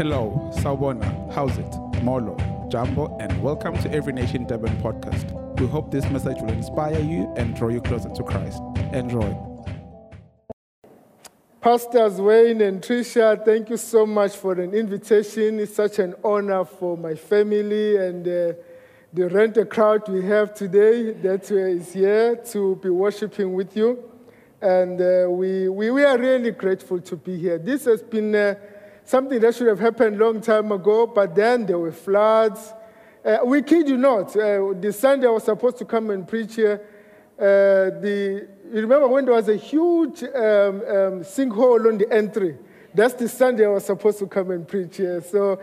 Hello, Sawubona, how's it? Molo, Jambo, and welcome to Every Nation Durban podcast. We hope this message will inspire you and draw you closer to Christ. Enjoy. Pastors Wayne and Tricia, thank you so much for an invitation. It's such an honor for my family and uh, the renter crowd we have today that is here to be worshiping with you. And uh, we, we, we are really grateful to be here. This has been uh, something that should have happened long time ago, but then there were floods. Uh, we kid you not, uh, the Sunday I was supposed to come and preach here, uh, the, you remember when there was a huge um, um, sinkhole on the entry? That's the Sunday I was supposed to come and preach here. So,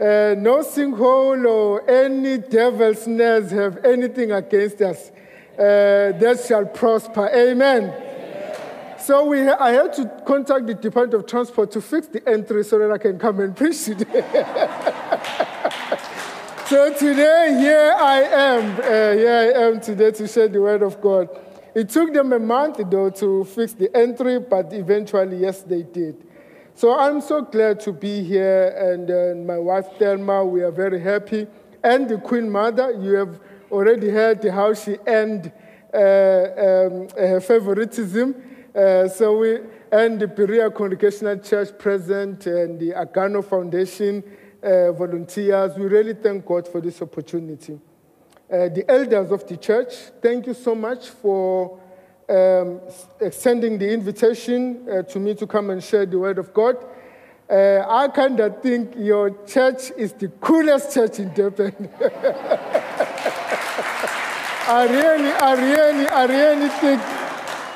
uh, no sinkhole or any devil's snares have anything against us uh, that shall prosper. Amen. So we, I had to contact the Department of Transport to fix the entry so that I can come and preach today. so today, here I am. Uh, here I am today to share the word of God. It took them a month, though, to fix the entry, but eventually, yes, they did. So I'm so glad to be here, and uh, my wife Thelma, we are very happy. And the Queen Mother, you have already heard how she ended uh, um, her favoritism. Uh, so we, and the Berea Congregational Church present and the Agano Foundation uh, volunteers, we really thank God for this opportunity. Uh, the elders of the church, thank you so much for um, extending the invitation uh, to me to come and share the word of God. Uh, I kind of think your church is the coolest church in Durban. I really, I really, I really think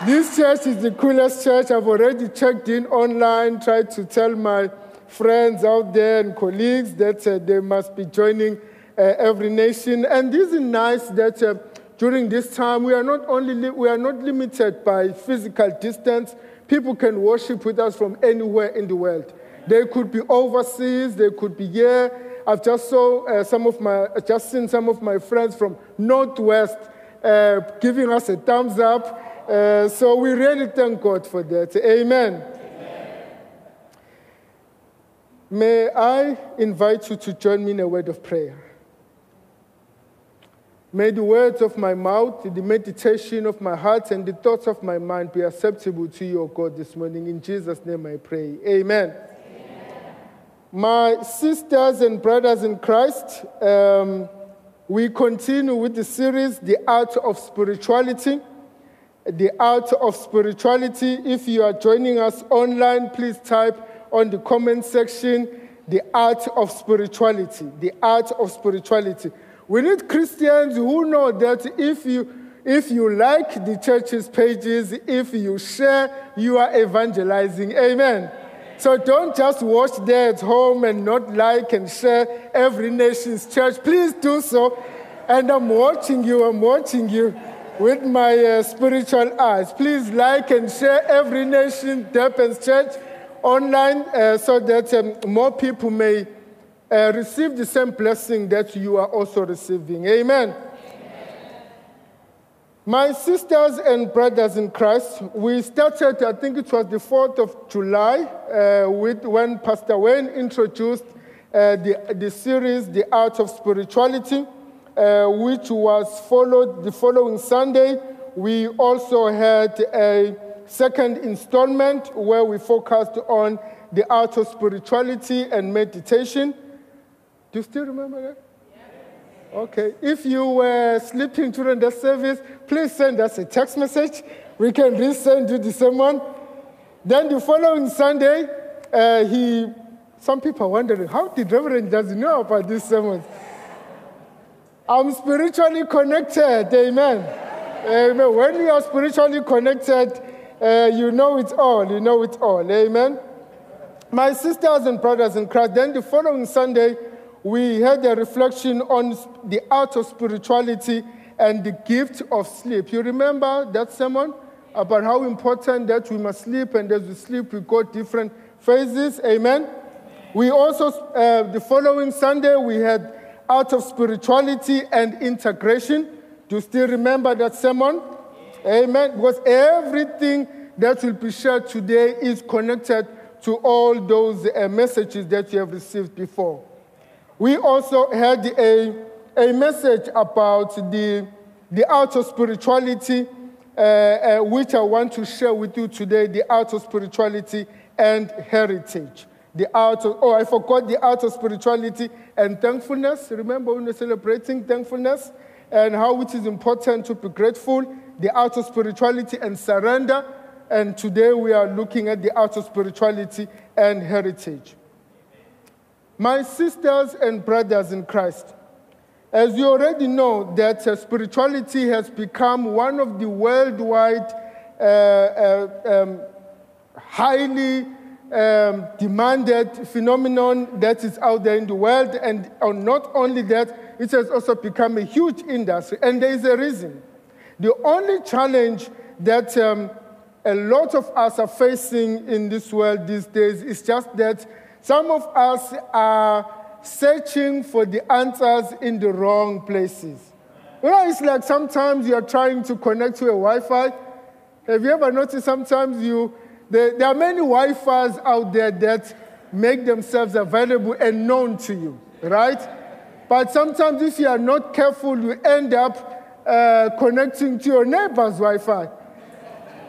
this church is the coolest church. I've already checked in online, tried to tell my friends out there and colleagues that uh, they must be joining uh, every nation. And this is nice that uh, during this time we are not only li- we are not limited by physical distance. People can worship with us from anywhere in the world. They could be overseas. They could be here. I've just saw uh, some of my just seen some of my friends from Northwest uh, giving us a thumbs up. Uh, so we really thank God for that. Amen. Amen. May I invite you to join me in a word of prayer. May the words of my mouth, the meditation of my heart, and the thoughts of my mind be acceptable to you, O God, this morning. In Jesus' name I pray. Amen. Amen. My sisters and brothers in Christ, um, we continue with the series, The Art of Spirituality the art of spirituality. If you are joining us online, please type on the comment section the art of spirituality. The art of spirituality. We need Christians who know that if you if you like the church's pages, if you share, you are evangelizing. Amen. So don't just watch there at home and not like and share every nation's church. Please do so. And I'm watching you, I'm watching you with my uh, spiritual eyes. Please like and share every nation, Durban's church online uh, so that um, more people may uh, receive the same blessing that you are also receiving. Amen. Amen. My sisters and brothers in Christ, we started, I think it was the 4th of July, uh, with when Pastor Wayne introduced uh, the, the series, The Art of Spirituality uh, which was followed the following Sunday. We also had a second installment where we focused on the art of spirituality and meditation. Do you still remember that? Okay. If you were sleeping during the service, please send us a text message. We can resend you the same one. Then the following Sunday, uh, he. Some people are wondering how did Reverend does know about these sermons? I'm spiritually connected. Amen. Amen. When you are spiritually connected, uh, you know it all. You know it all. Amen. My sisters and brothers in Christ, then the following Sunday, we had a reflection on the art of spirituality and the gift of sleep. You remember that sermon about how important that we must sleep, and as we sleep, we go different phases. Amen. We also, uh, the following Sunday, we had out of spirituality and integration. Do you still remember that sermon? Amen. Because everything that will be shared today is connected to all those uh, messages that you have received before. We also had a, a message about the, the art of spirituality, uh, uh, which I want to share with you today the art of spirituality and heritage. The art of, oh, I forgot the art of spirituality and thankfulness. Remember when we're celebrating thankfulness and how it is important to be grateful, the art of spirituality and surrender. And today we are looking at the art of spirituality and heritage. My sisters and brothers in Christ, as you already know, that uh, spirituality has become one of the worldwide, uh, uh, um, highly um, demanded phenomenon that is out there in the world. And not only that, it has also become a huge industry. And there is a reason. The only challenge that um, a lot of us are facing in this world these days is just that some of us are searching for the answers in the wrong places. You know, it's like sometimes you are trying to connect to a Wi Fi. Have you ever noticed sometimes you there, there are many Wi Fi's out there that make themselves available and known to you, right? But sometimes, if you are not careful, you end up uh, connecting to your neighbor's Wi Fi.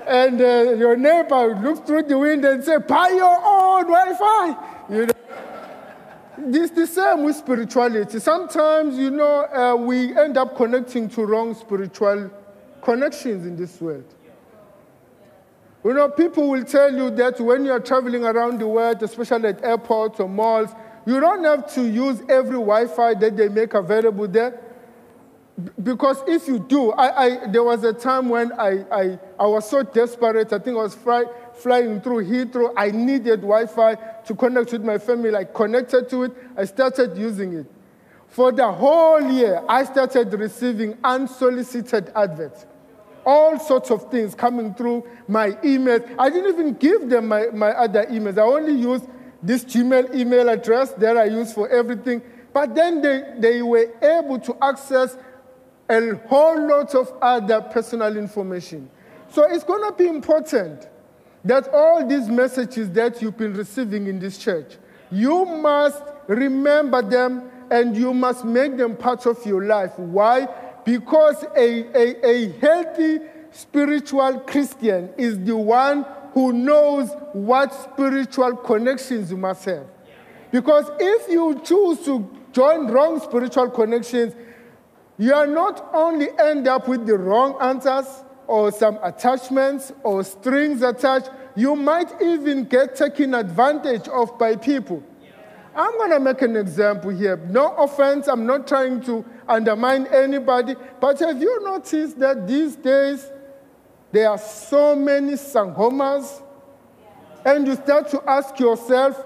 And uh, your neighbor looks through the window and say, Buy your own Wi Fi. You know? It's the same with spirituality. Sometimes, you know, uh, we end up connecting to wrong spiritual connections in this world. You know, people will tell you that when you're traveling around the world, especially at airports or malls, you don't have to use every Wi Fi that they make available there. Because if you do, I, I, there was a time when I, I, I was so desperate. I think I was fly, flying through Heathrow. I needed Wi Fi to connect with my family. I connected to it. I started using it. For the whole year, I started receiving unsolicited adverts all sorts of things coming through my emails. I didn't even give them my, my other emails. I only used this Gmail email address that I use for everything. But then they, they were able to access a whole lot of other personal information. So it's going to be important that all these messages that you've been receiving in this church, you must remember them and you must make them part of your life. Why? Because a, a, a healthy spiritual Christian is the one who knows what spiritual connections you must have. Because if you choose to join wrong spiritual connections, you are not only end up with the wrong answers or some attachments or strings attached, you might even get taken advantage of by people. I'm going to make an example here. No offense, I'm not trying to undermine anybody, but have you noticed that these days there are so many sangomas? And you start to ask yourself,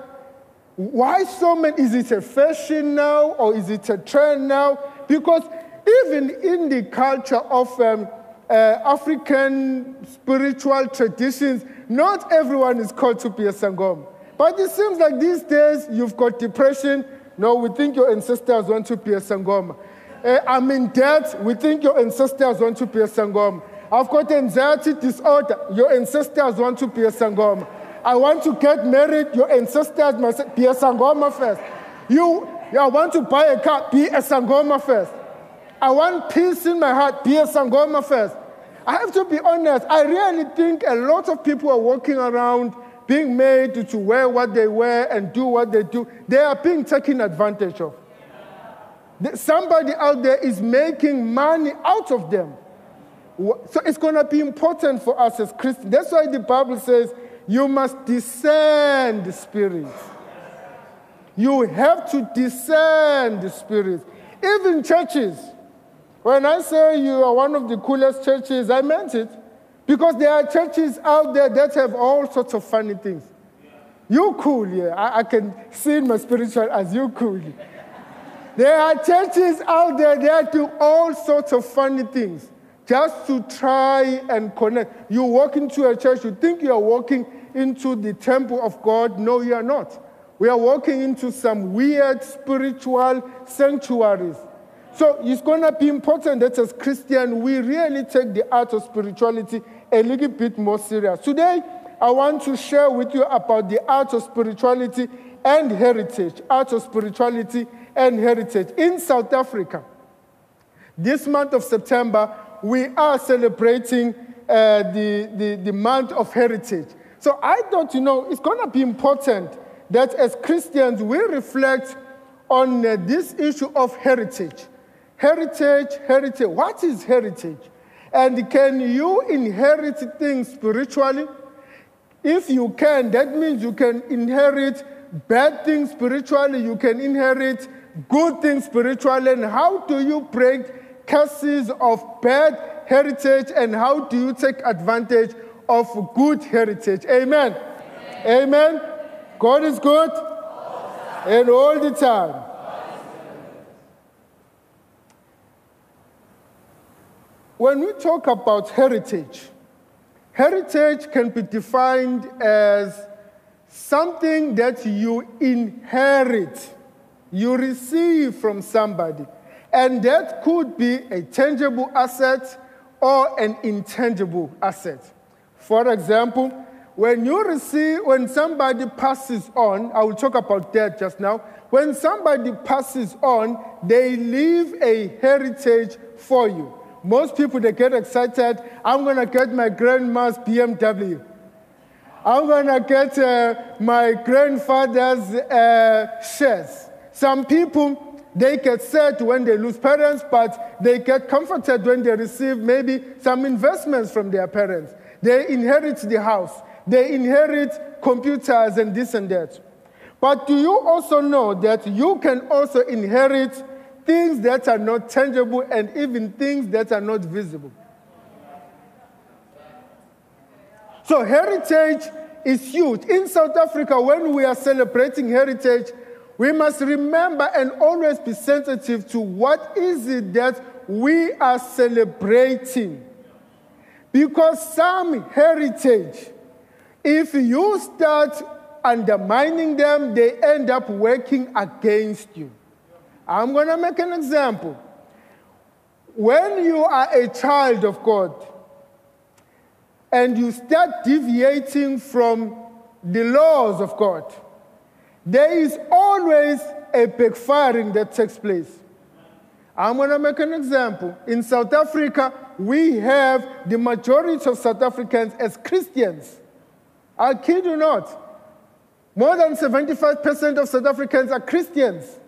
why so many? Is it a fashion now or is it a trend now? Because even in the culture of um, uh, African spiritual traditions, not everyone is called to be a sangoma. But it seems like these days you've got depression. No, we think your ancestors want to be a sangoma. Uh, I'm in debt. We think your ancestors want to be a sangoma. I've got anxiety disorder. Your ancestors want to be a sangoma. I want to get married. Your ancestors must be a sangoma first. You, I want to buy a car. Be a sangoma first. I want peace in my heart. Be a sangoma first. I have to be honest. I really think a lot of people are walking around being made to wear what they wear and do what they do, they are being taken advantage of. Somebody out there is making money out of them. So it's going to be important for us as Christians. That's why the Bible says you must discern the spirit. You have to discern the spirit. Even churches. When I say you are one of the coolest churches, I meant it. Because there are churches out there that have all sorts of funny things. You cool, yeah. I, I can see in my spiritual as you cool. There are churches out there that do all sorts of funny things just to try and connect. You walk into a church, you think you are walking into the temple of God. No, you are not. We are walking into some weird spiritual sanctuaries. So it's going to be important that as Christians, we really take the art of spirituality a little bit more serious. Today, I want to share with you about the art of spirituality and heritage. Art of spirituality and heritage in South Africa. This month of September, we are celebrating uh, the, the, the month of heritage. So I thought, you know, it's going to be important that as Christians we reflect on uh, this issue of heritage. Heritage, heritage. What is heritage? And can you inherit things spiritually? If you can, that means you can inherit bad things spiritually, you can inherit good things spiritually. And how do you break curses of bad heritage and how do you take advantage of good heritage? Amen. Amen. Amen. God is good and all the time. When we talk about heritage, heritage can be defined as something that you inherit, you receive from somebody. And that could be a tangible asset or an intangible asset. For example, when you receive, when somebody passes on, I will talk about that just now. When somebody passes on, they leave a heritage for you. Most people, they get excited. I'm going to get my grandma's BMW. I'm going to get uh, my grandfather's uh, shares. Some people, they get sad when they lose parents, but they get comforted when they receive maybe some investments from their parents. They inherit the house, they inherit computers and this and that. But do you also know that you can also inherit things that are not tangible and even things that are not visible. So, heritage is huge. In South Africa, when we are celebrating heritage, we must remember and always be sensitive to what is it that we are celebrating. Because some heritage, if you start undermining them, they end up working against you. I'm going to make an example. When you are a child of God and you start deviating from the laws of God, there is always a backfiring that takes place. I'm going to make an example. In South Africa, we have the majority of South Africans as Christians. I kid you not. More than 75% of South Africans are Christians.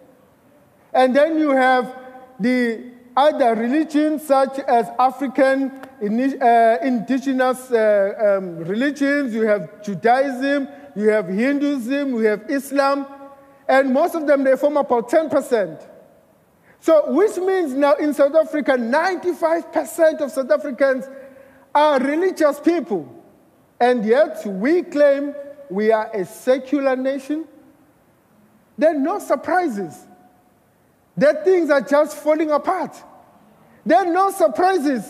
And then you have the other religions, such as African uh, indigenous uh, um, religions. You have Judaism, you have Hinduism, you have Islam, and most of them they form about 10%. So, which means now in South Africa, 95% of South Africans are religious people. And yet we claim we are a secular nation. There are no surprises that things are just falling apart. There are no surprises.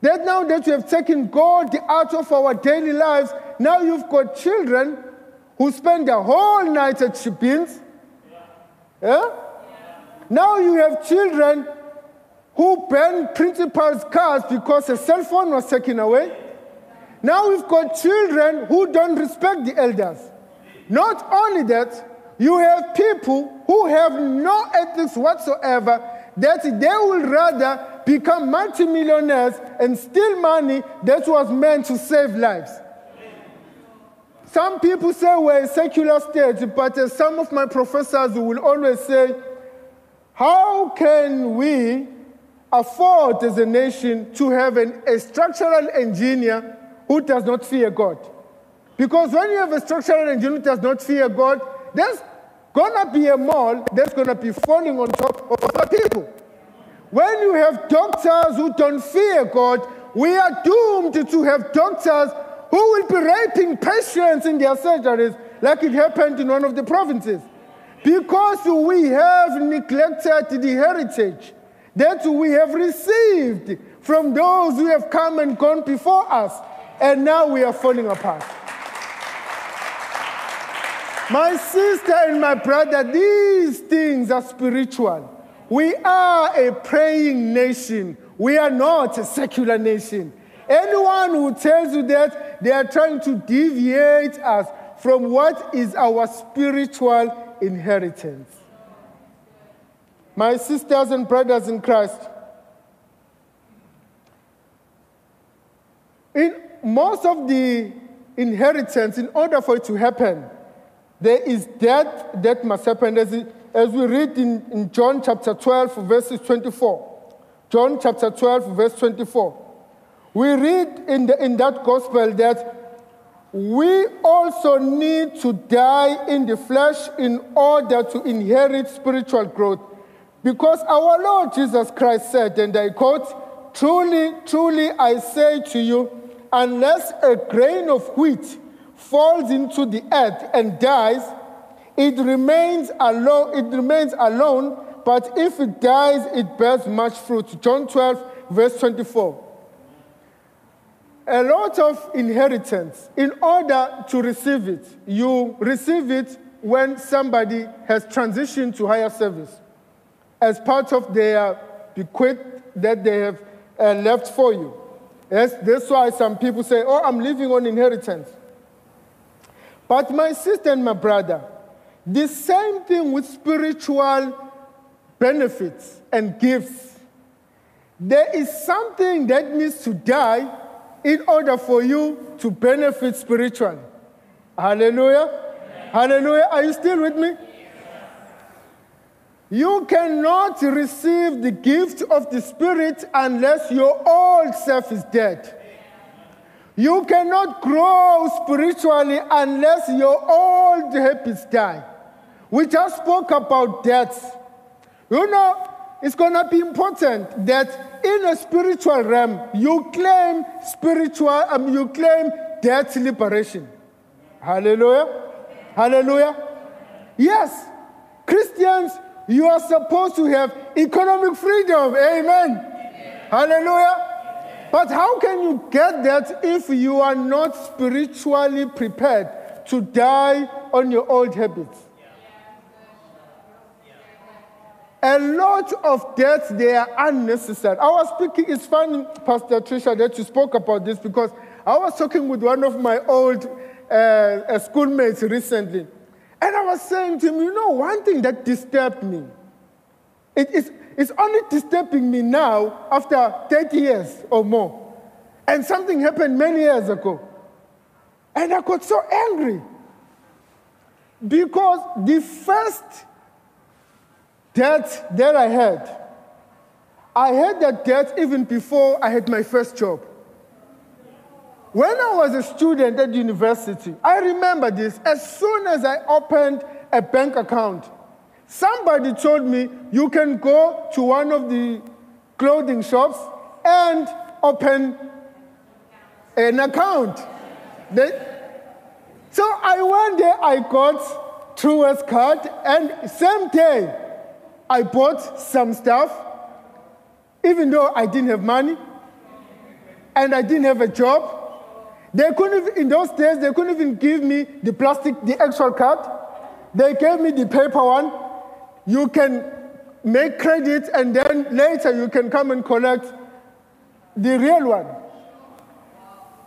That now that you have taken God out of our daily lives, now you've got children who spend the whole night at shebeens. Yeah? Now you have children who burn principal's cars because a cell phone was taken away. Now we've got children who don't respect the elders. Not only that, you have people who have no ethics whatsoever that they will rather become multimillionaires and steal money that was meant to save lives. Some people say we're a secular state, but uh, some of my professors will always say, How can we afford as a nation to have an, a structural engineer who does not fear God? Because when you have a structural engineer who does not fear God, there's gonna be a mall that's gonna be falling on top of other people. When you have doctors who don't fear God, we are doomed to have doctors who will be raping patients in their surgeries, like it happened in one of the provinces. Because we have neglected the heritage that we have received from those who have come and gone before us, and now we are falling apart. My sister and my brother, these things are spiritual. We are a praying nation. We are not a secular nation. Anyone who tells you that they are trying to deviate us from what is our spiritual inheritance. My sisters and brothers in Christ, in most of the inheritance, in order for it to happen, there is death that must happen. As, as we read in, in John chapter 12, verses 24. John chapter 12, verse 24. We read in, the, in that gospel that we also need to die in the flesh in order to inherit spiritual growth. Because our Lord Jesus Christ said, and I quote, Truly, truly, I say to you, unless a grain of wheat falls into the earth and dies, it remains alone, it remains alone, but if it dies, it bears much fruit. John 12, verse 24. A lot of inheritance, in order to receive it, you receive it when somebody has transitioned to higher service as part of their bequest that they have uh, left for you. Yes, that's why some people say, Oh, I'm living on inheritance. But my sister and my brother, the same thing with spiritual benefits and gifts. There is something that needs to die in order for you to benefit spiritually. Hallelujah. Hallelujah. Are you still with me? You cannot receive the gift of the Spirit unless your old self is dead. You cannot grow spiritually unless your old habits die. We just spoke about death. You know, it's going to be important that in a spiritual realm, you claim spiritual, um, you claim death liberation. Hallelujah. Hallelujah. Yes, Christians you are supposed to have economic freedom. Amen. Hallelujah. But how can you get that if you are not spiritually prepared to die on your old habits? A lot of deaths, they are unnecessary. I was speaking, it's funny, Pastor Trisha, that you spoke about this because I was talking with one of my old uh, schoolmates recently. And I was saying to him, you know, one thing that disturbed me, it is, it's only disturbing me now after 30 years or more. And something happened many years ago. And I got so angry. Because the first death that I had, I had that death even before I had my first job. When I was a student at university, I remember this. As soon as I opened a bank account, somebody told me you can go to one of the clothing shops and open an account. They, so I went there, I got Truworths card, and same day I bought some stuff, even though I didn't have money and I didn't have a job. They couldn't, in those days, they couldn't even give me the plastic, the actual card. They gave me the paper one. You can make credit and then later you can come and collect the real one.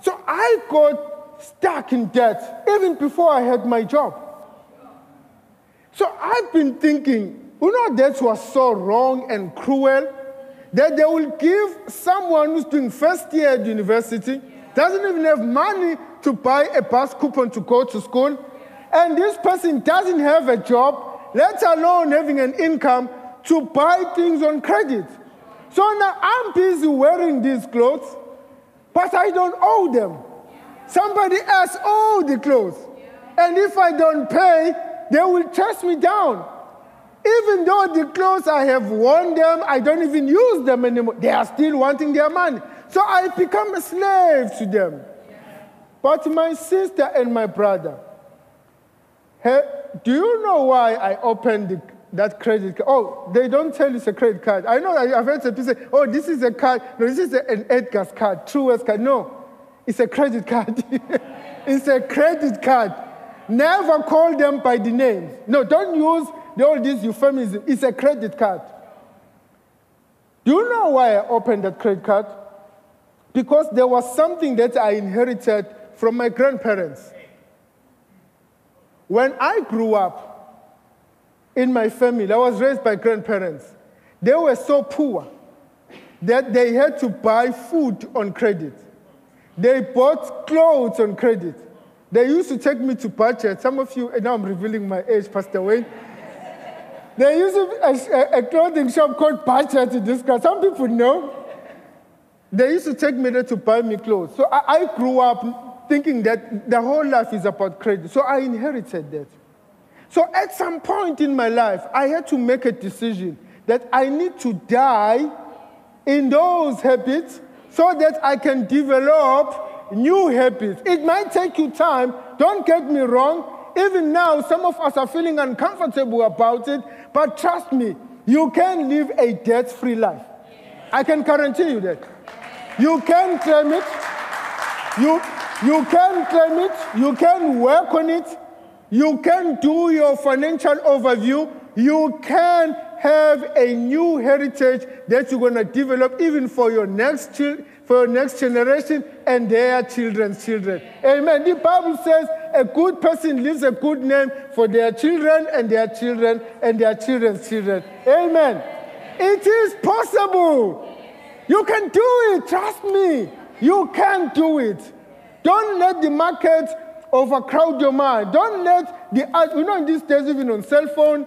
So I got stuck in debt even before I had my job. So I've been thinking, you know, that was so wrong and cruel that they will give someone who's doing first year at university doesn't even have money to buy a bus coupon to go to school, and this person doesn't have a job, let alone having an income to buy things on credit. So now I'm busy wearing these clothes, but I don't owe them. Somebody else owes the clothes. And if I don't pay, they will chase me down. Even though the clothes I have worn them, I don't even use them anymore. They are still wanting their money. So I become a slave to them. But my sister and my brother, do you know why I opened the, that credit card? Oh, they don't tell you it's a credit card. I know I've heard some people say, oh, this is a card. No, this is an Edgar's card, Truworths card. No, it's a credit card. it's a credit card. Never call them by the names. No, don't use all these euphemisms. It's a credit card. Do you know why I opened that credit card? because there was something that I inherited from my grandparents. When I grew up in my family, I was raised by grandparents. They were so poor that they had to buy food on credit. They bought clothes on credit. They used to take me to budget. Some of you, and now I'm revealing my age, Pastor Wayne. They used to, a, a clothing shop called Budget in this. Some people know. They used to take me there to buy me clothes. So I, I grew up thinking that the whole life is about credit. So I inherited that. So at some point in my life, I had to make a decision that I need to die in those habits so that I can develop new habits. It might take you time, don't get me wrong. Even now, some of us are feeling uncomfortable about it, but trust me, you can live a debt free life. I can guarantee you that. You can claim it. You, you can claim it. You can work on it. You can do your financial overview. You can have a new heritage that you're going to develop even for your next child, for your next generation and their children's children. Amen. The Bible says a good person leaves a good name for their children and their children and their children's children. Amen. It is possible. You can do it. Trust me. You can do it. Don't let the market overcrowd your mind. Don't let the, you know, in these days, even on cell phone,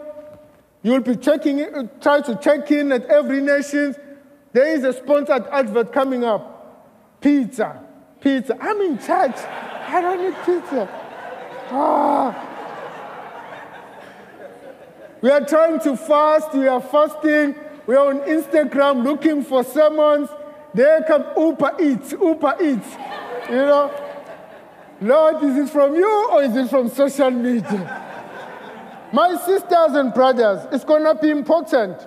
you'll be checking, try to check in at every nation. There is a sponsored advert coming up. Pizza. Pizza. I'm in church. I don't need pizza. Ah. We are trying to fast. We are fasting. We are on Instagram looking for sermons. There come Uber Eats, Uber Eats. You know? Lord, is it from you or is it from social media? My sisters and brothers, it's going to be important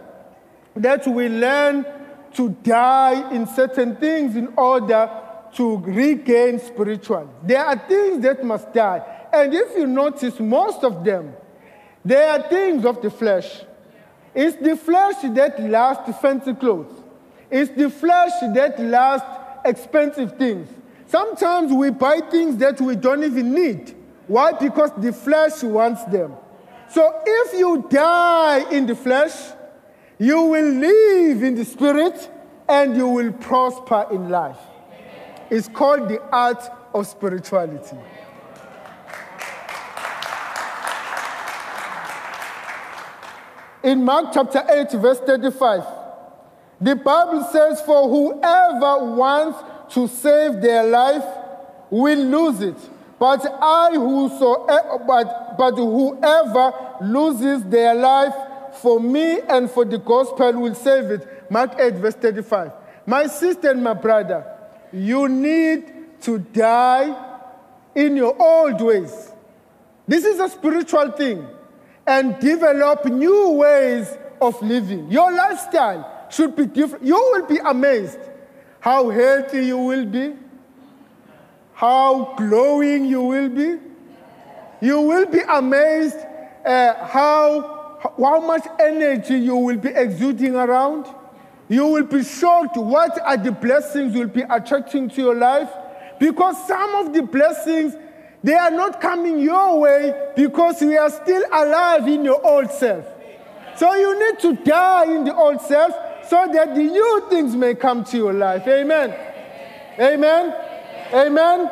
that we learn to die in certain things in order to regain spiritual. There are things that must die. And if you notice, most of them, they are things of the flesh. It's the flesh that lasts fancy clothes. It's the flesh that lasts expensive things. Sometimes we buy things that we don't even need. Why? Because the flesh wants them. So if you die in the flesh, you will live in the spirit and you will prosper in life. It's called the art of spirituality. in Mark chapter 8, verse 35, the Bible says, For whoever wants to save their life will lose it. But I whosoever, eh, but, but whoever loses their life for me and for the gospel will save it. Mark 8, verse 35. My sister and my brother, you need to die in your old ways. This is a spiritual thing and develop new ways of living. Your lifestyle should be different. You will be amazed how healthy you will be, how glowing you will be. You will be amazed uh, how, how much energy you will be exuding around. You will be shocked what are the blessings you'll be attracting to your life because some of the blessings they are not coming your way because we are still alive in your old self. So you need to die in the old self so that the new things may come to your life. Amen. Amen. Amen.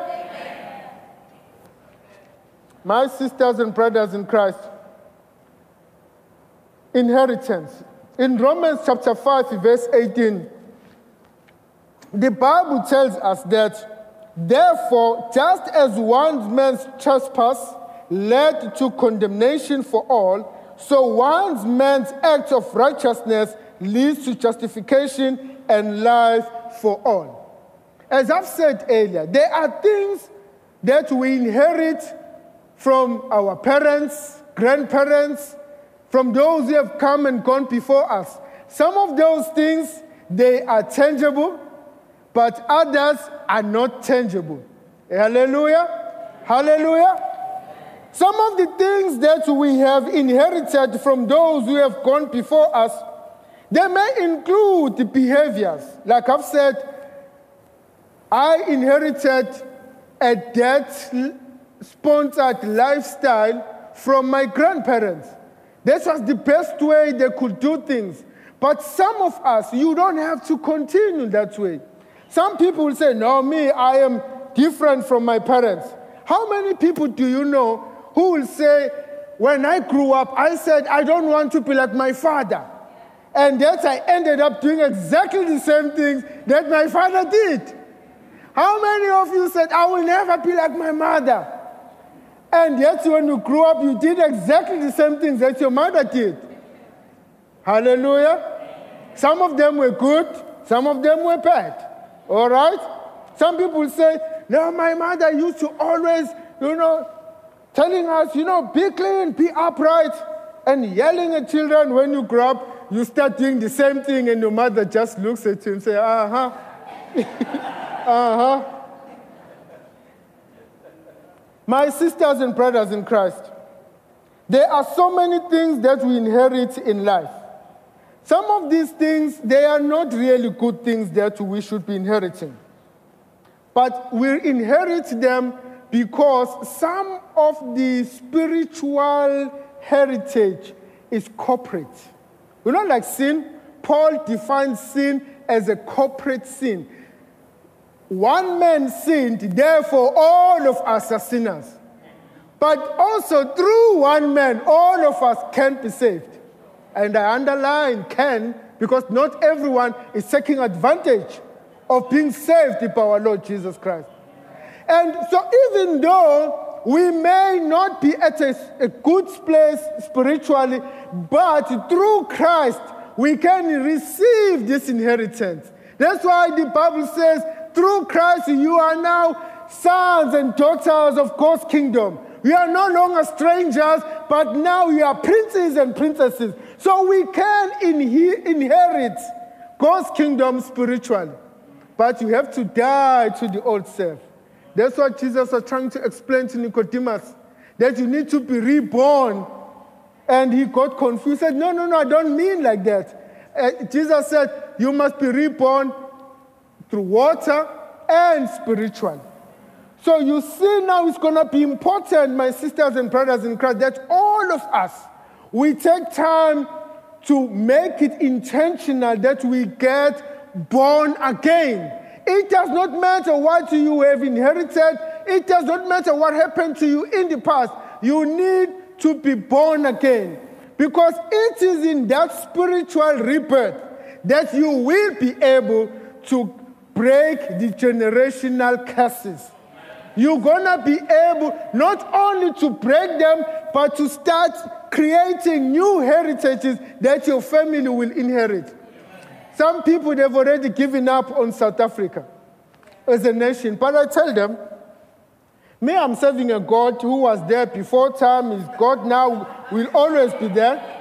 My sisters and brothers in Christ, inheritance. In Romans chapter 5, verse 18, the Bible tells us that Therefore, just as one man's trespass led to condemnation for all, so one man's act of righteousness leads to justification and life for all. As I've said earlier, there are things that we inherit from our parents, grandparents, from those who have come and gone before us. Some of those things, they are tangible, but others are not tangible. Hallelujah. Hallelujah. Some of the things that we have inherited from those who have gone before us, they may include behaviors. Like I've said, I inherited a debt sponsored lifestyle from my grandparents. This was the best way they could do things. But some of us, you don't have to continue that way. Some people will say, No, me, I am different from my parents. How many people do you know who will say, When I grew up, I said, I don't want to be like my father. And yet I ended up doing exactly the same things that my father did. How many of you said, I will never be like my mother? And yet, when you grew up, you did exactly the same things that your mother did. Hallelujah. Some of them were good, some of them were bad. All right? Some people say, No, my mother used to always, you know, telling us, you know, be clean, be upright, and yelling at children when you grow up, you start doing the same thing, and your mother just looks at you and say, Uh huh. uh huh. My sisters and brothers in Christ, there are so many things that we inherit in life. Some of these things, they are not really good things that we should be inheriting. But we inherit them because some of the spiritual heritage is corporate. You know, like sin, Paul defines sin as a corporate sin. One man sinned, therefore all of us are sinners. But also through one man, all of us can be saved. And I underline can because not everyone is taking advantage of being saved by our Lord Jesus Christ. And so, even though we may not be at a, a good place spiritually, but through Christ, we can receive this inheritance. That's why the Bible says, through Christ, you are now sons and daughters of God's kingdom. We are no longer strangers, but now we are princes and princesses. So we can inherit God's kingdom spiritually. But you have to die to the old self. That's what Jesus was trying to explain to Nicodemus that you need to be reborn. And he got confused. Said, No, no, no, I don't mean like that. Uh, Jesus said, You must be reborn through water and spiritual. So you see now it's going to be important, my sisters and brothers in Christ, that all of us we take time to make it intentional that we get born again. It does not matter what you have inherited, it does not matter what happened to you in the past. You need to be born again because it is in that spiritual rebirth that you will be able to break the generational curses. You're gonna be able not only to break them, but to start creating new heritages that your family will inherit. Some people, they've already given up on South Africa as a nation. But I tell them, me, I'm serving a God who was there before time, is God now, will always be there.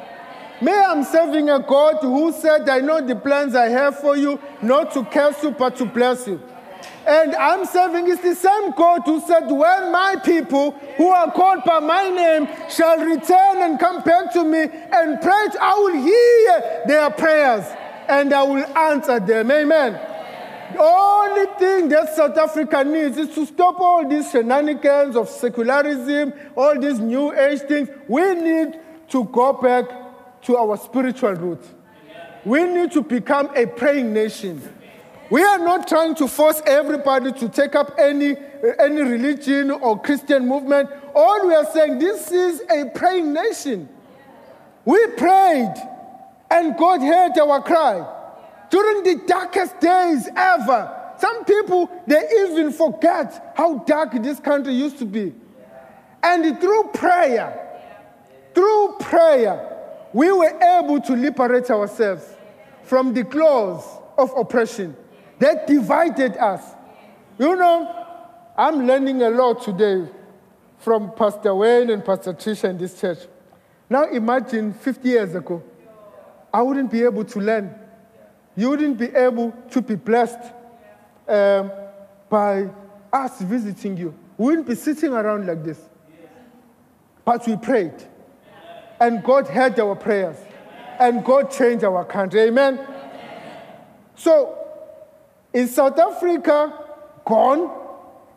Me, I'm serving a God who said, I know the plans I have for you, not to curse you, but to bless you. And I'm serving is the same God who said, When my people who are called by my name shall return and come back to me and pray, I will hear their prayers and I will answer them. Amen. The only thing that South Africa needs is to stop all these shenanigans of secularism, all these new age things. We need to go back to our spiritual roots. We need to become a praying nation. We are not trying to force everybody to take up any, uh, any religion or Christian movement. All we are saying, this is a praying nation. We prayed, and God heard our cry. During the darkest days ever, some people, they even forget how dark this country used to be. And through prayer, through prayer, we were able to liberate ourselves from the claws of oppression that divided us. You know, I'm learning a lot today from Pastor Wayne and Pastor Trisha in this church. Now imagine 50 years ago, I wouldn't be able to learn. You wouldn't be able to be blessed um, by us visiting you. We wouldn't be sitting around like this. But we prayed. And God heard our prayers. And God changed our country. Amen? So in South Africa, gone?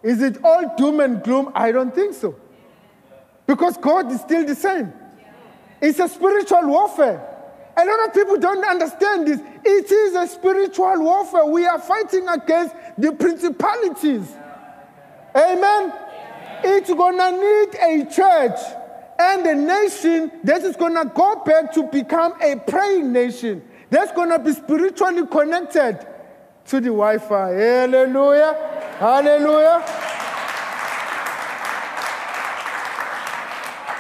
Is it all doom and gloom? I don't think so. Because God is still the same. It's a spiritual warfare. A lot of people don't understand this. It is a spiritual warfare. We are fighting against the principalities. Amen. It's gonna need a church and a nation that is gonna go back to become a praying nation. That's gonna be spiritually connected to the Wi Fi. Hallelujah. Hallelujah.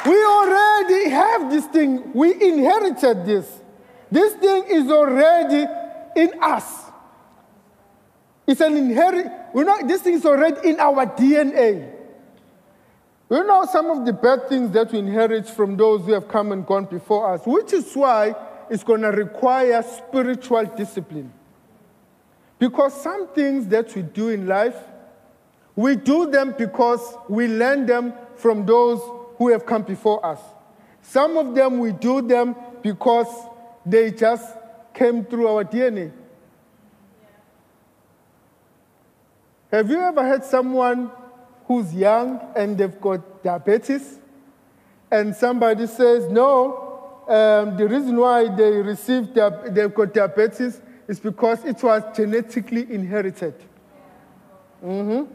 We already have this thing. We inherited this. This thing is already in us. It's an inherit. We know this thing is already in our DNA. We know some of the bad things that we inherit from those who have come and gone before us, which is why it's going to require spiritual discipline. Because some things that we do in life, we do them because we learn them from those who have come before us. Some of them we do them because they just came through our DNA. Have you ever had someone who's young and they've got diabetes? And somebody says, no, um, the reason why they received they've got diabetes is because it was genetically inherited. Mm-hmm.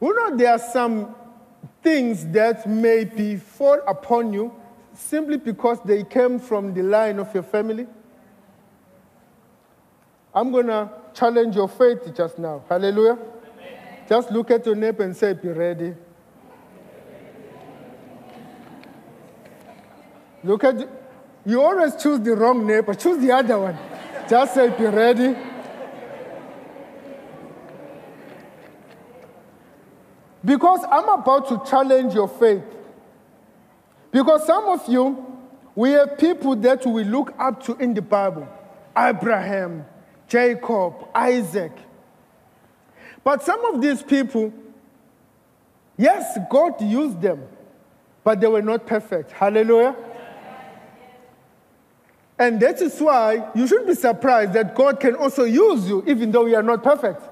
You know, there are some things that may be fall upon you simply because they came from the line of your family? I'm going to challenge your faith just now. Hallelujah. Amen. Just look at your neighbor and say, Be ready. Look at, you always choose the wrong neighbor, choose the other one. Just say, Be ready. Because I'm about to challenge your faith. Because some of you, we have people that we look up to in the Bible Abraham, Jacob, Isaac. But some of these people, yes, God used them, but they were not perfect. Hallelujah. And that is why you should be surprised that God can also use you, even though you are not perfect.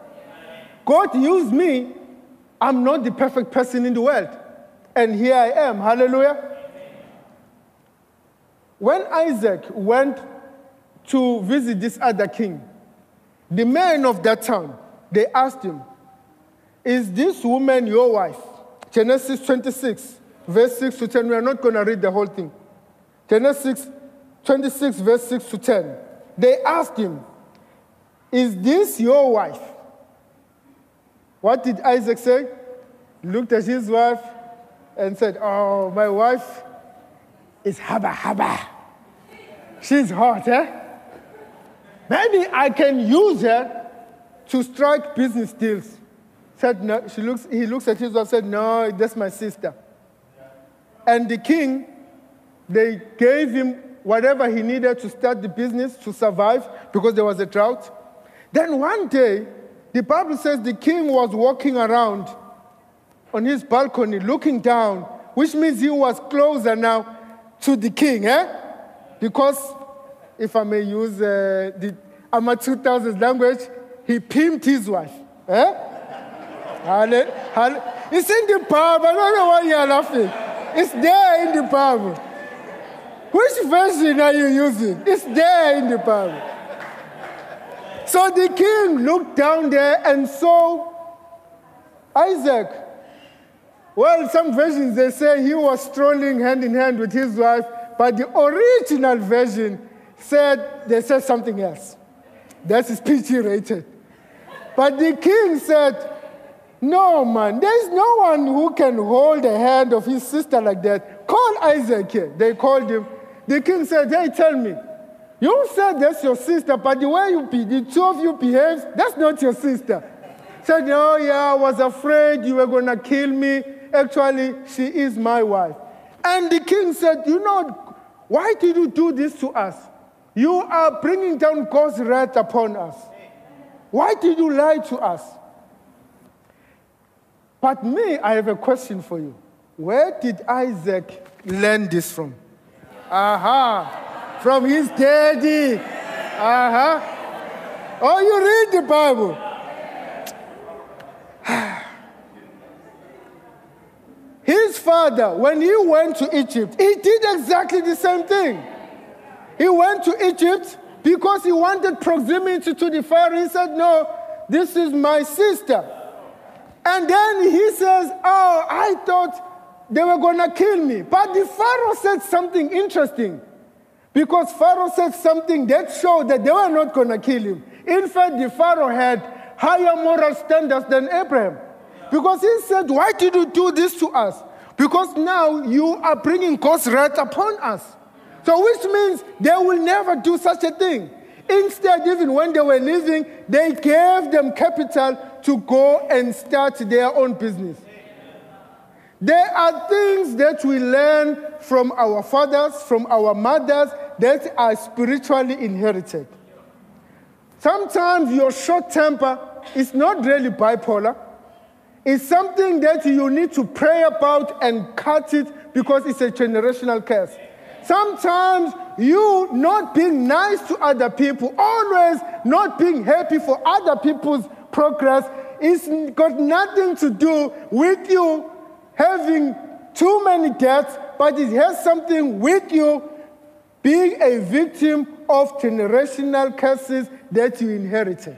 God used me. I'm not the perfect person in the world. And here I am. Hallelujah. When Isaac went to visit this other king, the men of that town, they asked him, Is this woman your wife? Genesis 26, verse 6 to 10. We are not going to read the whole thing. Genesis 26, verse 6 to 10. They asked him, Is this your wife? What did Isaac say? Looked at his wife and said, Oh, my wife is haba haba. She's hot, eh? Maybe I can use her to strike business deals. Said no, she looks, he looks at his wife said, No, that's my sister. And the king, they gave him whatever he needed to start the business to survive because there was a drought. Then one day, the Bible says the king was walking around on his balcony looking down, which means he was closer now to the king, eh? Because, if I may use uh, the AMA 2000 language, he pimped his wife. Eh? It's in the Bible. I don't know why you're laughing. It's there in the Bible. Which version are you using? It's there in the Bible. So the king looked down there and saw Isaac well, some versions they say he was strolling hand in hand with his wife, but the original version said they said something else. That is PG rated. But the king said, No, man, there's no one who can hold the hand of his sister like that. Call Isaac here. They called him. The king said, Hey, tell me, you said that's your sister, but the way you be, the two of you behave, that's not your sister. Said, Oh, yeah, I was afraid you were going to kill me. Actually, she is my wife. And the king said, You know, why did you do this to us? You are bringing down God's wrath upon us. Why did you lie to us? But me, I have a question for you. Where did Isaac learn this from? Aha. From his daddy. Aha. Oh, you read the Bible. Father, when he went to Egypt, he did exactly the same thing. He went to Egypt because he wanted proximity to the Pharaoh. He said, No, this is my sister. And then he says, Oh, I thought they were going to kill me. But the Pharaoh said something interesting because Pharaoh said something that showed that they were not going to kill him. In fact, the Pharaoh had higher moral standards than Abraham. Because he said, Why did you do this to us? Because now you are bringing God's wrath upon us. So, which means they will never do such a thing. Instead, even when they were leaving, they gave them capital to go and start their own business. There are things that we learn from our fathers, from our mothers, that are spiritually inherited. Sometimes your short temper is not really bipolar. It's something that you need to pray about and cut it because it's a generational curse. Sometimes you not being nice to other people, always not being happy for other people's progress, it's got nothing to do with you having too many debts, but it has something with you being a victim of generational curses that you inherited.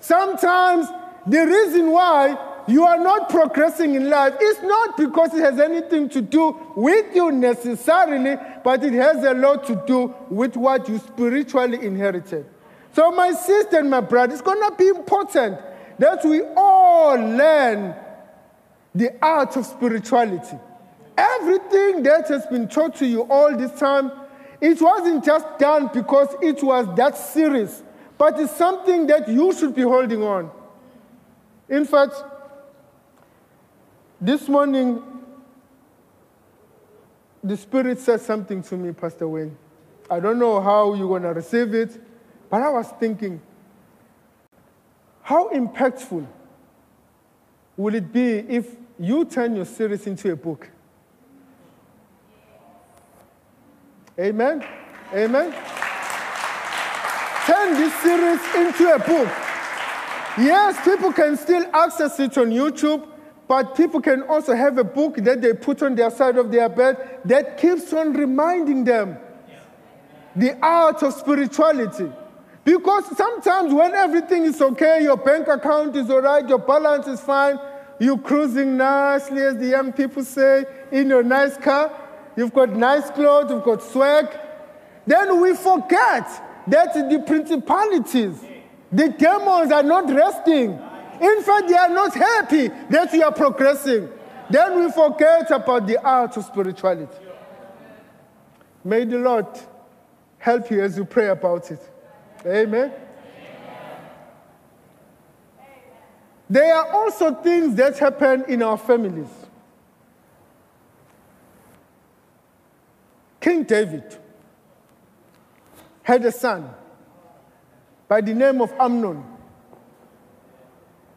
Sometimes the reason why you are not progressing in life is not because it has anything to do with you necessarily, but it has a lot to do with what you spiritually inherited. So, my sister and my brother, it's going to be important that we all learn the art of spirituality. Everything that has been taught to you all this time, it wasn't just done because it was that serious, but it's something that you should be holding on. In fact, this morning, the Spirit said something to me, Pastor Wayne. I don't know how you're going to receive it, but I was thinking, how impactful will it be if you turn your series into a book? Amen? Amen? Turn this series into a book. Yes, people can still access it on YouTube, but people can also have a book that they put on their side of their bed that keeps on reminding them the art of spirituality. Because sometimes when everything is okay, your bank account is all right, your balance is fine, you're cruising nicely, as the young people say, in your nice car, you've got nice clothes, you've got swag, then we forget that the principalities, the demons are not resting. In fact, they are not happy that we are progressing. Then we forget about the art of spirituality. May the Lord help you as you pray about it. Amen. There are also things that happen in our families. King David had a son by the name of Amnon.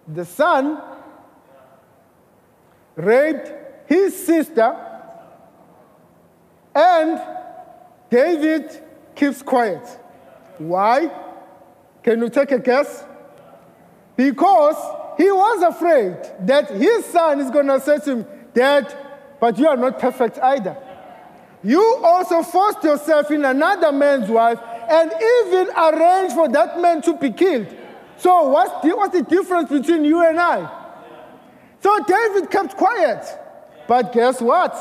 The son raped his sister, and David keeps quiet. Why? Can you take a guess? Because he was afraid that his son is going to say to him, Dad, but you are not perfect either. You also forced yourself in another man's wife and even arrange for that man to be killed. So, what's the, what's the difference between you and I? So, David kept quiet. But guess what?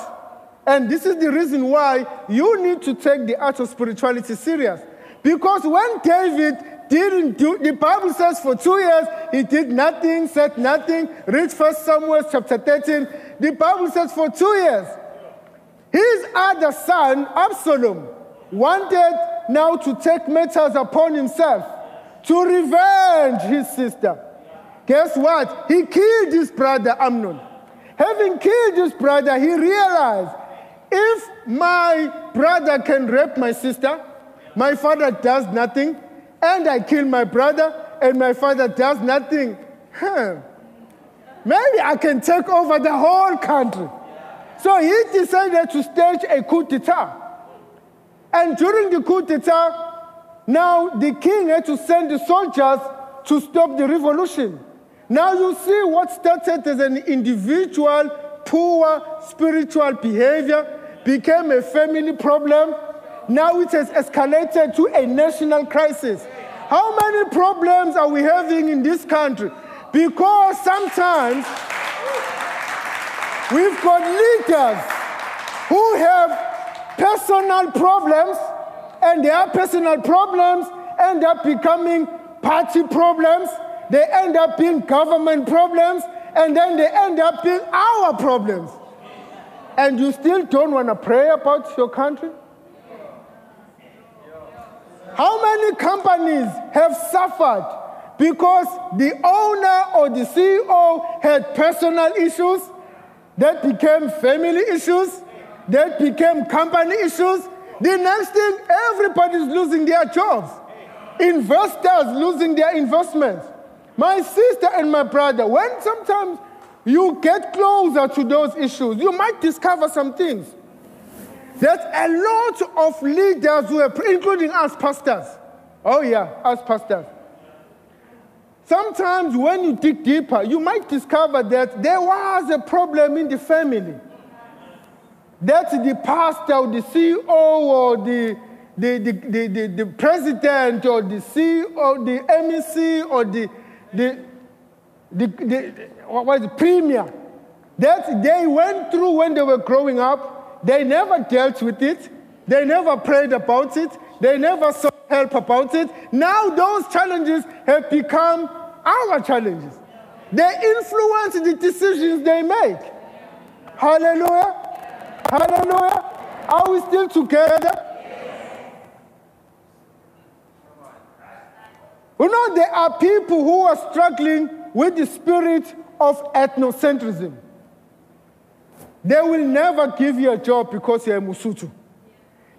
And this is the reason why you need to take the art of spirituality serious. Because when David didn't do, the Bible says for two years he did nothing, said nothing. Read First Samuel chapter 13. The Bible says for two years. His other son, Absalom, wanted now to take matters upon himself to revenge his sister. Guess what? He killed his brother Amnon. Having killed his brother, he realized if my brother can rape my sister, my father does nothing, and I kill my brother, and my father does nothing, huh, maybe I can take over the whole country. So he decided to stage a coup d'etat. And during the coup d'etat, now the king had to send the soldiers to stop the revolution. Now you see what started as an individual poor spiritual behavior became a family problem. Now it has escalated to a national crisis. How many problems are we having in this country? Because sometimes we've got leaders who have personal problems, and their personal problems end up becoming party problems, they end up being government problems, and then they end up being our problems. And you still don't want to pray about your country? How many companies have suffered because the owner or the CEO had personal issues that became family issues, that became company issues? The next thing, everybody's losing their jobs. Investors losing their investments. My sister and my brother, when sometimes you get closer to those issues, you might discover some things. There's a lot of leaders who are, including us pastors. Oh, yeah, us pastors. Sometimes when you dig deeper, you might discover that there was a problem in the family. That the pastor or the CEO or the, the, the, the, the, the president or the CEO the MEC or the, the, the, the premier that they went through when they were growing up. They never dealt with it. They never prayed about it. They never sought help about it. Now those challenges have become our challenges. They influence the decisions they make. Hallelujah. Hallelujah. Are we still together? You know, there are people who are struggling with the spirit of ethnocentrism. They will never give you a job because you're a Mosotho.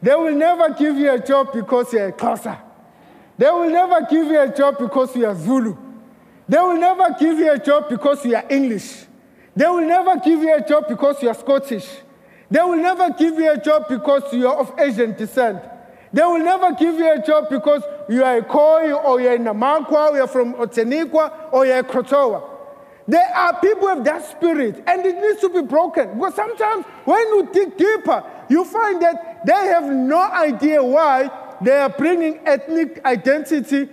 They will never give you a job because you're a. They will never give you a job because you are Zulu. They will never give you a job because you are English. They will never give you a job because you are Scottish. They will never give you a job because you are of Asian descent. They will never give you a job because you are a Khoi or you're a Namakwa or you're from Outeniqua or you're a Krotoa. There are people with that spirit, and it needs to be broken. Because sometimes when you dig deeper, you find that they have no idea why they are bringing ethnic identity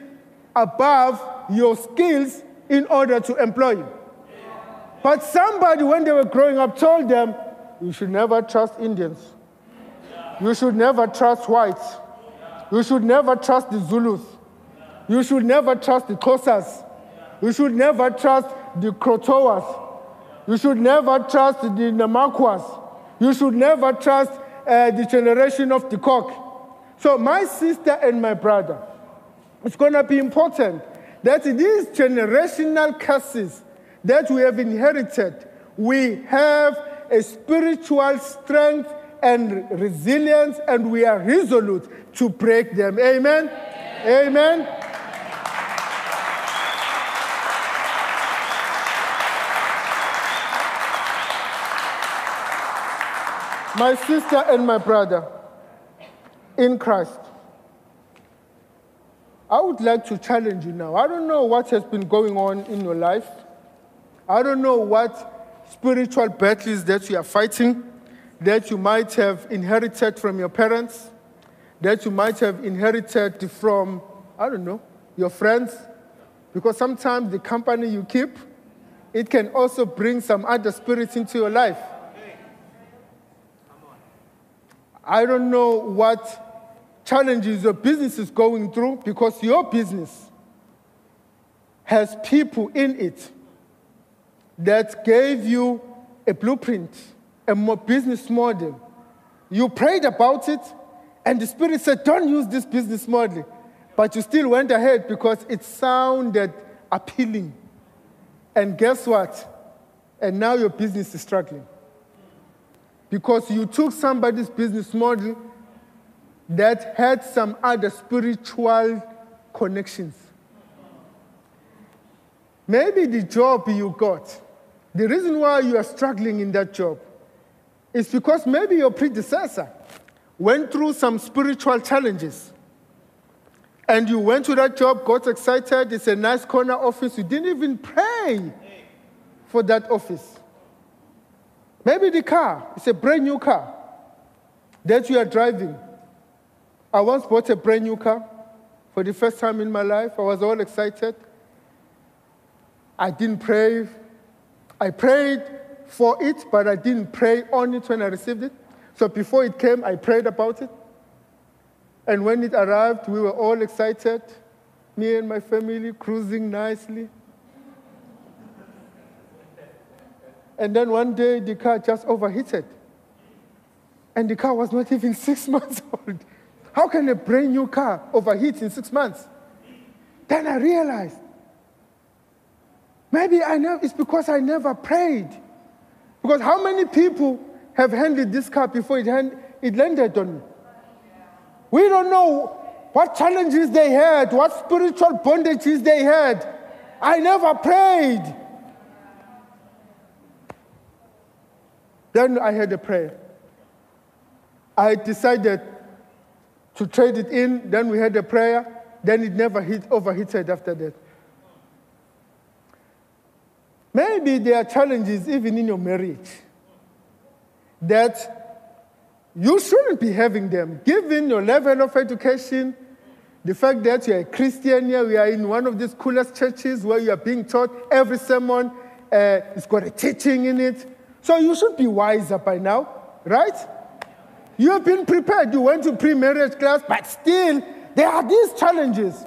above your skills in order to employ you. But somebody, when they were growing up, told them, You should never trust Indians. You should never trust whites. You should never trust the Zulus. You should never trust the Xhosas. You should never trust the Krotoas. You should never trust the Namakwas. You should never trust uh, the generation of the cock. So, my sister and my brother, it's going to be important that these generational curses that we have inherited, we have a spiritual strength and resilience, and we are resolute to break them. Amen. Amen. Amen. my sister and my brother in Christ, I would like to challenge you now. I don't know what has been going on in your life. I don't know what spiritual battles that you are fighting, that you might have inherited from your parents, that you might have inherited from, I don't know, your friends. Because sometimes the company you keep, it can also bring some other spirits into your life. I don't know what challenges your business is going through because your business has people in it that gave you a blueprint, a business model. You prayed about it, and the Spirit said, Don't use this business model. But you still went ahead because it sounded appealing. And guess what? And now your business is struggling because you took somebody's business model that had some other spiritual connections. Maybe the job you got, the reason why you are struggling in that job is because maybe your predecessor went through some spiritual challenges. And you went to that job, got excited, it's a nice corner office, you didn't even pray for that office. Maybe the car, it's a brand new car that you are driving. I once bought a brand new car for the first time in my life. I was all excited. I didn't pray. I prayed for it, but I didn't pray on it when I received it. So before it came, I prayed about it. And when it arrived, we were all excited. Me and my family cruising nicely. And then one day, the car just overheated. And the car was not even six months old. How can a brand new car overheat in six months? Then I realized maybe I know it's because I never prayed. Because how many people have handled this car before it, hand, it landed on me? We don't know what challenges they had, what spiritual bondages they had. I never prayed. Then I had a prayer. I decided to trade it in. Then we had a prayer. Then it never hit, overheated after that. Maybe there are challenges even in your marriage that you shouldn't be having them, given your level of education, the fact that you're a Christian here, we are in one of these coolest churches where you are being taught every sermon, uh, it's got a teaching in it. So you should be wiser by now, right? You have been prepared. You went to pre marriage class, but still, there are these challenges.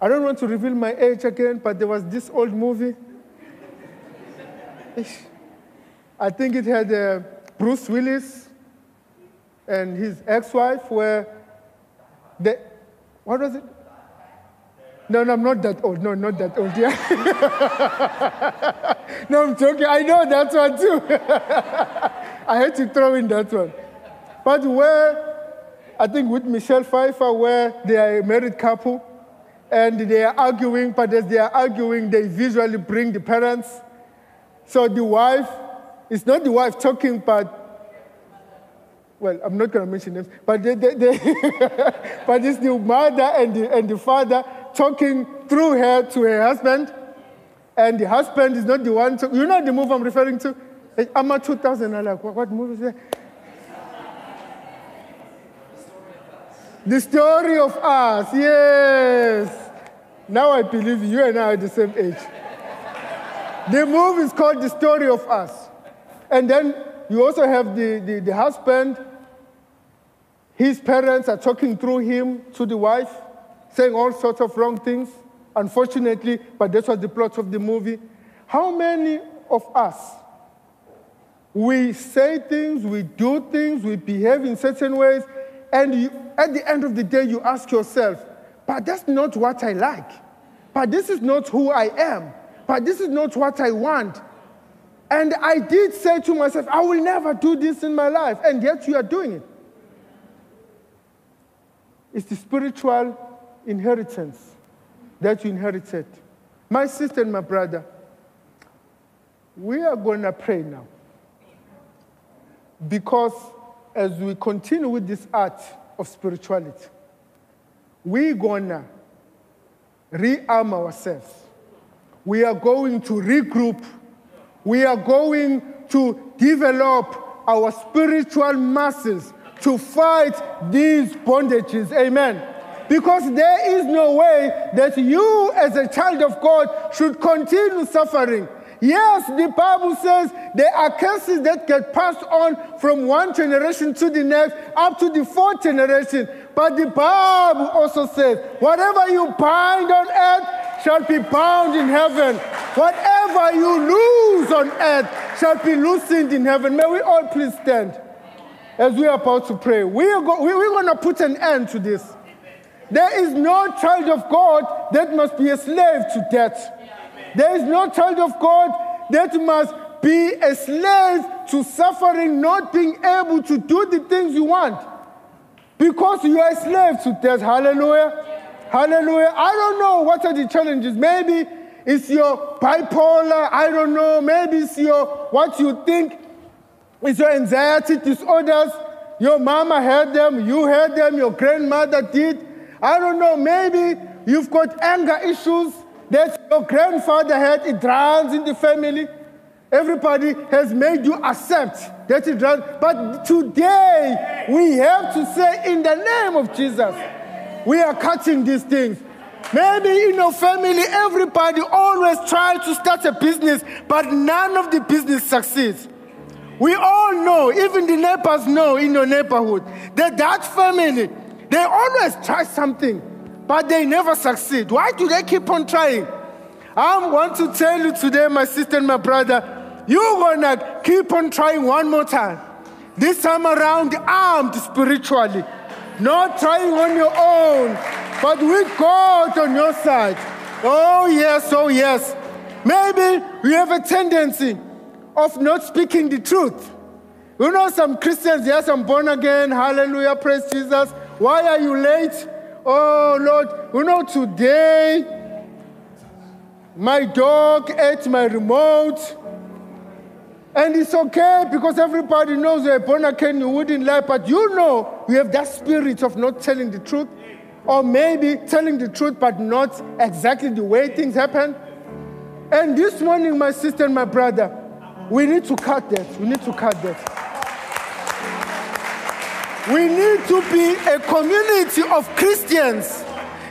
I don't want to reveal my age again, but there was this old movie. I think it had uh, Bruce Willis and his ex wife, where they, what was it? No, no, I'm not that old. No, not that old. Yeah. no, I'm joking. I know that one too. I had to throw in that one. But where, I think with Michelle Pfeiffer, where they are a married couple and they are arguing, but as they are arguing, they visually bring the parents. So the wife, it's not the wife talking, but well, I'm not going to mention names, but they, they, they but it's the mother and the, and the father talking through her to her husband, and the husband is not the one. To, you know the move I'm referring to? Eh, I'm a 2000. I'm like, what, what is that? The story of us, yes. Now I believe you and I are the same age. the movie is called The Story of Us. And then you also have the, the, the husband. His parents are talking through him to the wife saying all sorts of wrong things, unfortunately, but that was the plot of the movie. How many of us, we say things, we do things, we behave in certain ways, and you, at the end of the day, you ask yourself, but that's not what I like. But this is not who I am. But this is not what I want. And I did say to myself, I will never do this in my life. And yet you are doing it. It's the spiritual inheritance that you inherited. My sister and my brother, we are going to pray now. Because as we continue with this art of spirituality, we're to rearm ourselves. We are going to regroup. We are going to develop our spiritual muscles to fight these bondages. Amen. Because there is no way that you, as a child of God, should continue suffering. Yes, the Bible says there are curses that get passed on from one generation to the next up to the fourth generation. But the Bible also says, whatever you bind on earth shall be bound in heaven. Whatever you lose on earth shall be loosened in heaven. May we all please stand as we are about to pray. We are, go- we, we're going to put an end to this. There is no child of God that must be a slave to death. There is no child of God that must be a slave to suffering, not being able to do the things you want. Because you are a slave to death. Hallelujah. Hallelujah. I don't know what are the challenges. Maybe it's your bipolar. I don't know. Maybe it's your what you think is your anxiety disorders. Your mama had them, you had them, your grandmother did. I don't know, maybe you've got anger issues, that your grandfather had, it runs in the family. Everybody has made you accept that it runs. But today, we have to say, in the name of Jesus, we are cutting these things. Maybe in your family, everybody always tries to start a business, but none of the business succeeds. We all know, even the neighbors know in your neighborhood, that that family, they always try something, but they never succeed. Why do they keep on trying? I want to tell you today, my sister and my brother, you're gonna keep on trying one more time. This time around, armed spiritually, not trying on your own, but with God on your side. Oh, yes, oh, yes. Maybe we have a tendency of not speaking the truth. You know, some Christians, yes, I'm born again, hallelujah, praise Jesus. Why are you late? Oh, Lord, you know, today my dog ate my remote. And it's okay because everybody knows you're born again, you wouldn't lie, but you know you have that spirit of not telling the truth, or maybe telling the truth but not exactly the way things happen. And this morning, my sister and my brother, we need to cut that. We need to cut that. We need to be a community of Christians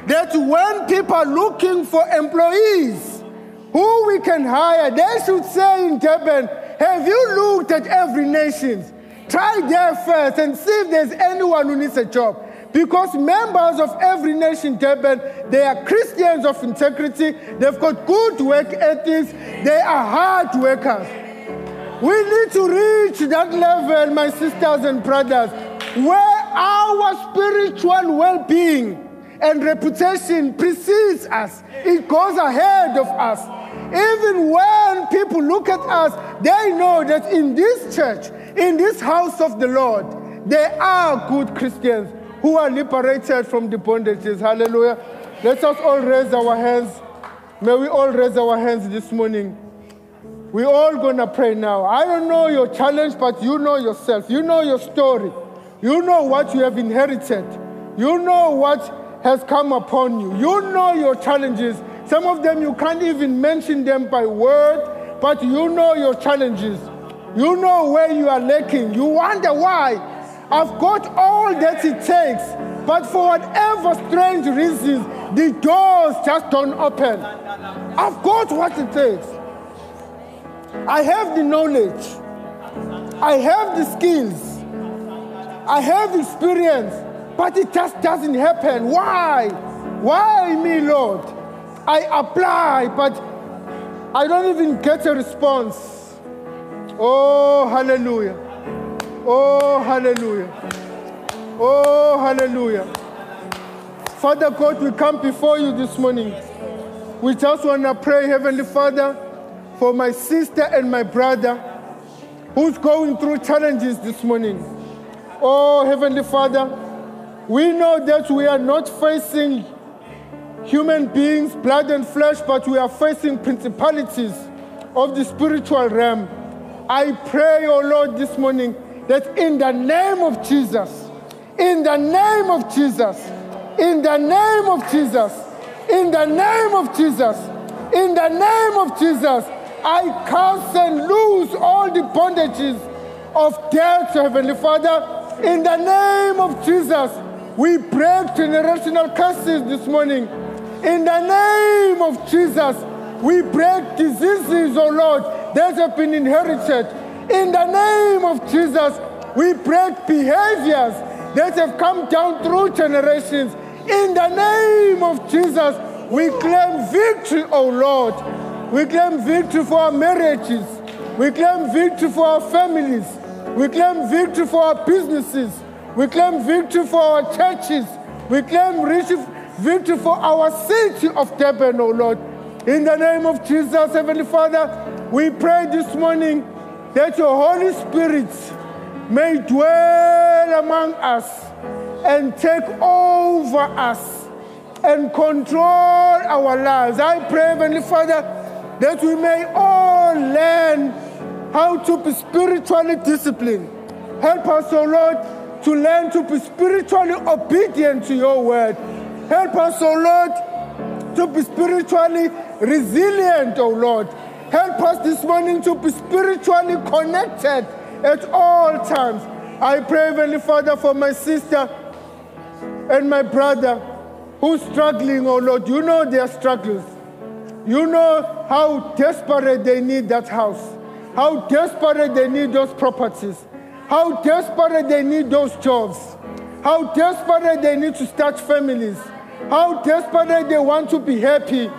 that when people are looking for employees who we can hire, they should say in Durban, have you looked at every nation? Try there first and see if there's anyone who needs a job. Because members of every nation, Durban, they are Christians of integrity. They've got good work ethics. They are hard workers. We need to reach that level, my sisters and brothers, where our spiritual well being and reputation precedes us, it goes ahead of us. Even when people look at us, they know that in this church, in this house of the Lord, there are good Christians who are liberated from the bondages. Hallelujah. Let us all raise our hands. May we all raise our hands this morning. We're all going to pray now. I don't know your challenge, but you know yourself. You know your story. You know what you have inherited. You know what has come upon you. You know your challenges. Some of them you can't even mention them by word, but you know your challenges. You know where you are lacking. You wonder why. I've got all that it takes, but for whatever strange reasons, the doors just don't open. I've got what it takes. I have the knowledge. I have the skills. I have experience, but it just doesn't happen. Why? Why me, Lord? I apply, but I don't even get a response. Oh, hallelujah. Oh, hallelujah. Oh, hallelujah. Father God, we come before you this morning. We just want to pray, Heavenly Father for my sister and my brother who's going through challenges this morning. Oh, Heavenly Father, we know that we are not facing human beings, blood and flesh, but we are facing principalities of the spiritual realm. I pray, oh Lord, this morning that in the name of Jesus, in the name of Jesus, in the name of Jesus, in the name of Jesus, in the name of Jesus, I cast and loose all the bondages of death, Heavenly Father. In the name of Jesus, we break generational curses this morning. In the name of Jesus, we break diseases, oh Lord, that have been inherited. In the name of Jesus, we break behaviors that have come down through generations. In the name of Jesus, we claim victory, oh Lord. We claim victory for our marriages. We claim victory for our families. We claim victory for our businesses. We claim victory for our churches. We claim victory for our city of Durban, oh Lord. In the name of Jesus, Heavenly Father, we pray this morning that your Holy Spirit may dwell among us and take over us and control our lives. I pray, Heavenly Father, that we may all learn how to be spiritually disciplined. Help us, O Lord, to learn to be spiritually obedient to your word. Help us, O Lord, to be spiritually resilient, oh Lord. Help us this morning to be spiritually connected at all times. I pray, Heavenly Father, for my sister and my brother who's struggling, oh Lord. You know their struggles. You know how desperate they need that house, how desperate they need those properties, how desperate they need those jobs, how desperate they need to start families, how desperate they want to be happy,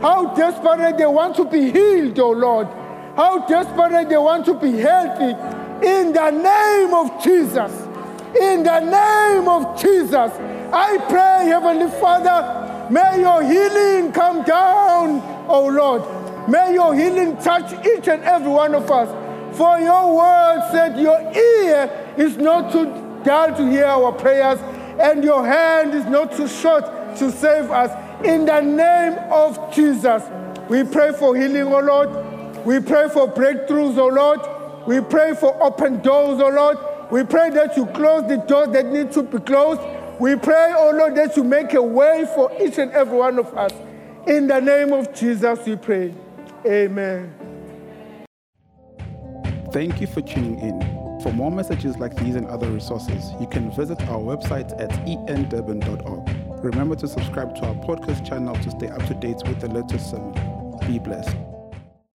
how desperate they want to be healed, oh Lord, how desperate they want to be healthy. In the name of Jesus, in the name of Jesus, I pray, Heavenly Father, may your healing come down, oh Lord. May your healing touch each and every one of us. For your word said your ear is not too dull to hear our prayers, and your hand is not too short to save us. In the name of Jesus, we pray for healing, oh Lord. We pray for breakthroughs, oh Lord. We pray for open doors, oh Lord. We pray that you close the doors that need to be closed. We pray, oh Lord, that you make a way for each and every one of us. In the name of Jesus, we pray. Amen. Thank you for tuning in. For more messages like these and other resources, you can visit our website at endurban.org. Remember to subscribe to our podcast channel to stay up to date with the latest sermon. Be blessed.